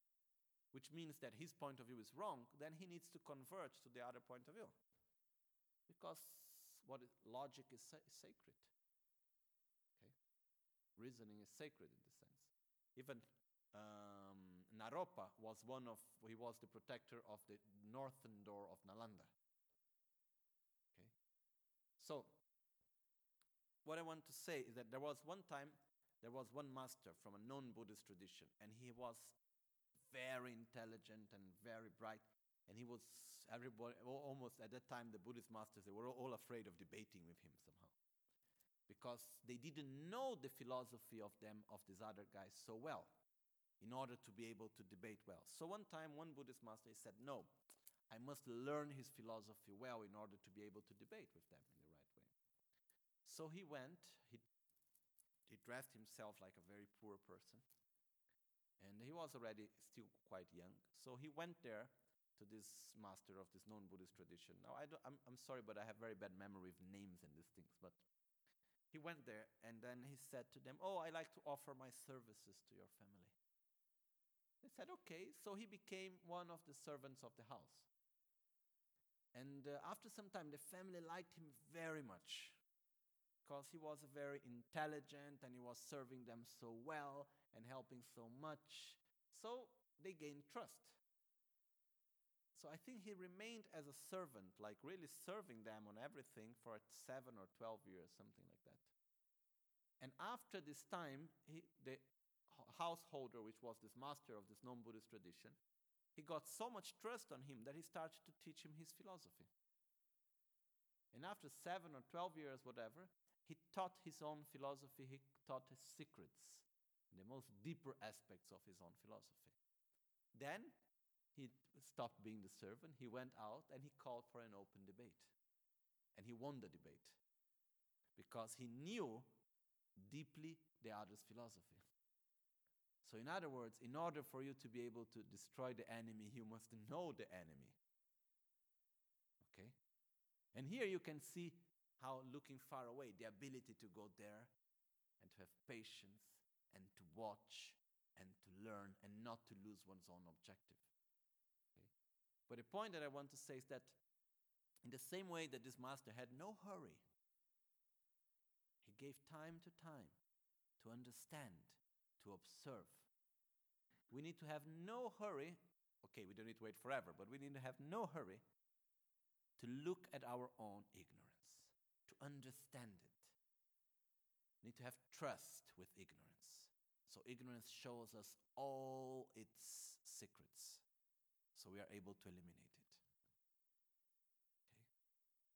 which means that his point of view is wrong, then he needs to converge to the other point of view. Because what is, logic is, sa- is sacred. Okay? Reasoning is sacred in this sense. Even um, Naropa was one of, he was the protector of the northern door of Nalanda. Okay? So, what I want to say is that there was one time, there was one master from a non Buddhist tradition, and he was very intelligent and very bright. And he was, everybody, almost at that time, the Buddhist masters, they were all afraid of debating with him somehow. Because they didn't know the philosophy of them, of these other guys, so well, in order to be able to debate well. So one time, one Buddhist master said, No, I must learn his philosophy well in order to be able to debate with them in the right way. So he went, he, he dressed himself like a very poor person, and he was already still quite young. So he went there to this master of this non Buddhist tradition. Now, I am I'm sorry, but I have very bad memory of names and these things. But he went there, and then he said to them, Oh, I like to offer my services to your family. They said, Okay. So he became one of the servants of the house. And uh, after some time, the family liked him very much because he was very intelligent and he was serving them so well and helping so much. So they gained trust. So I think he remained as a servant, like really serving them on everything for seven or 12 years, something like that. And after this time, he, the householder, which was this master of this non Buddhist tradition, he got so much trust on him that he started to teach him his philosophy. And after seven or 12 years, whatever, he taught his own philosophy, he taught his secrets, the most deeper aspects of his own philosophy. Then he stopped being the servant, he went out and he called for an open debate. And he won the debate because he knew deeply the other's philosophy. So, in other words, in order for you to be able to destroy the enemy, you must know the enemy. Okay? And here you can see how looking far away, the ability to go there and to have patience and to watch and to learn and not to lose one's own objective. Okay? But the point that I want to say is that in the same way that this master had no hurry, he gave time to time to understand, to observe, we need to have no hurry. Okay, we don't need to wait forever, but we need to have no hurry to look at our own ignorance, to understand it. We need to have trust with ignorance. So, ignorance shows us all its secrets, so we are able to eliminate it. Okay?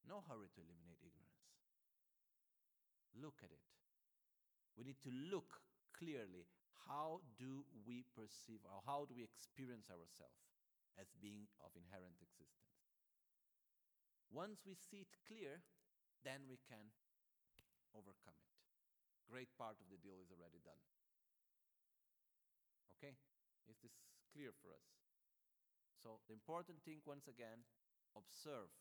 No hurry to eliminate ignorance. Look at it. We need to look clearly how do we perceive or how do we experience ourselves as being of inherent existence? Once we see it clear, then we can overcome it. Great part of the deal is already done. Okay? Is this clear for us? So, the important thing, once again, observe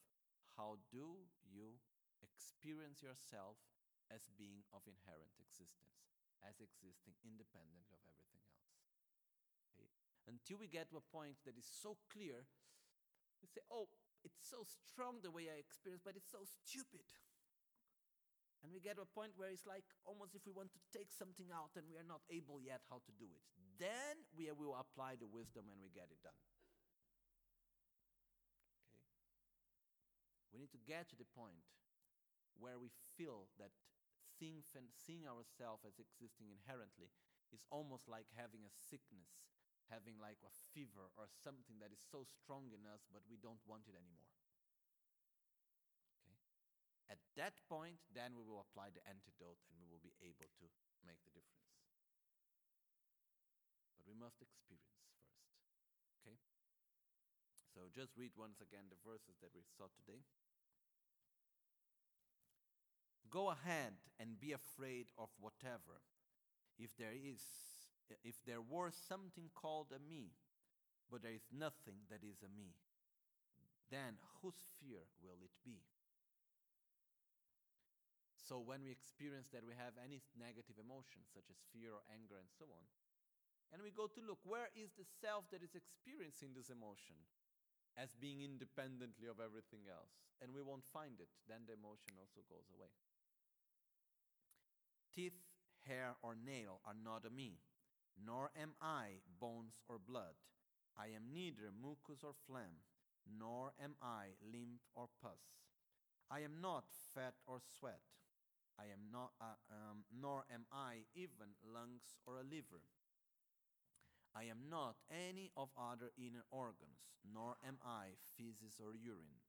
how do you experience yourself as being of inherent existence as existing independently of everything else. Okay? Until we get to a point that is so clear, we say, oh, it's so strong the way I experience, but it's so stupid. And we get to a point where it's like almost if we want to take something out and we are not able yet how to do it. Then we will apply the wisdom and we get it done. Okay? We need to get to the point where we feel that seeing, seeing ourselves as existing inherently is almost like having a sickness, having like a fever or something that is so strong in us, but we don't want it anymore. Okay? At that point, then we will apply the antidote and we will be able to make the difference. But we must experience first. Okay? So just read once again the verses that we saw today. Go ahead and be afraid of whatever. If there is, if there were something called a me, but there is nothing that is a me, then whose fear will it be? So when we experience that we have any negative emotions, such as fear or anger and so on, and we go to look, where is the self that is experiencing this emotion as being independently of everything else? And we won't find it, then the emotion also goes away. Teeth, hair, or nail are not a me, nor am I bones or blood. I am neither mucus or phlegm, nor am I lymph or pus. I am not fat or sweat. I am not, uh, um, nor am I even lungs or a liver. I am not any of other inner organs, nor am I feces or urine.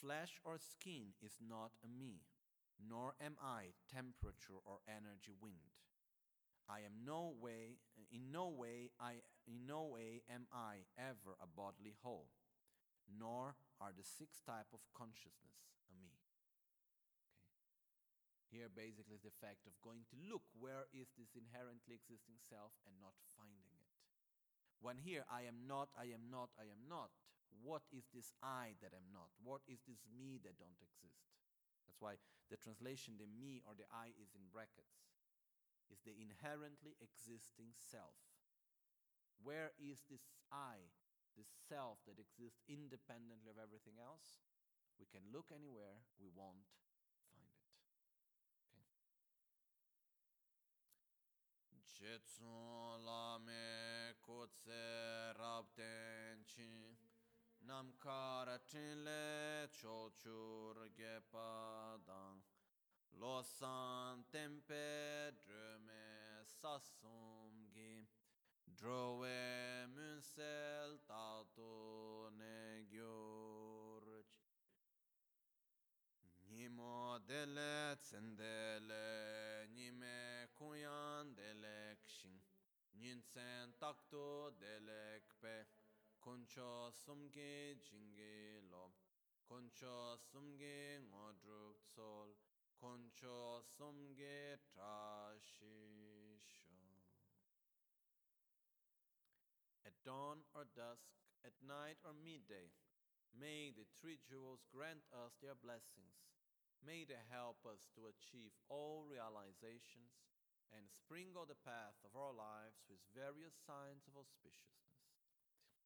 Flesh or skin is not a me, nor am I temperature or energy wind. I am no way, in no way, I, in no way am I ever a bodily whole, nor are the six type of consciousness a me. Here basically is the fact of going to look where is this inherently existing self and not finding it. When here I am not, I am not, I am not, what is this I that am not? What is this me that don't exist? That's why the translation, the me or the I, is in brackets. Is the inherently existing self. Where is this I, this self that exists independently of everything else? We can look anywhere, we won't Shitsun lame kutse rabtenchin Nam karachin le chochur gepadang Lo san tempe drume sasumgi Drowe munsel tatu ne gyurch Nimo dele tsendele kuyan dele kshin Nyinsen takto dele kpe Koncho sumge jinge lo. Koncho sumge ngodruk tsol sumge trashisho At dawn or dusk, at night or midday, may the three jewels grant us their blessings. May they help us to achieve all realizations and sprinkle the path of our lives with various signs of auspiciousness.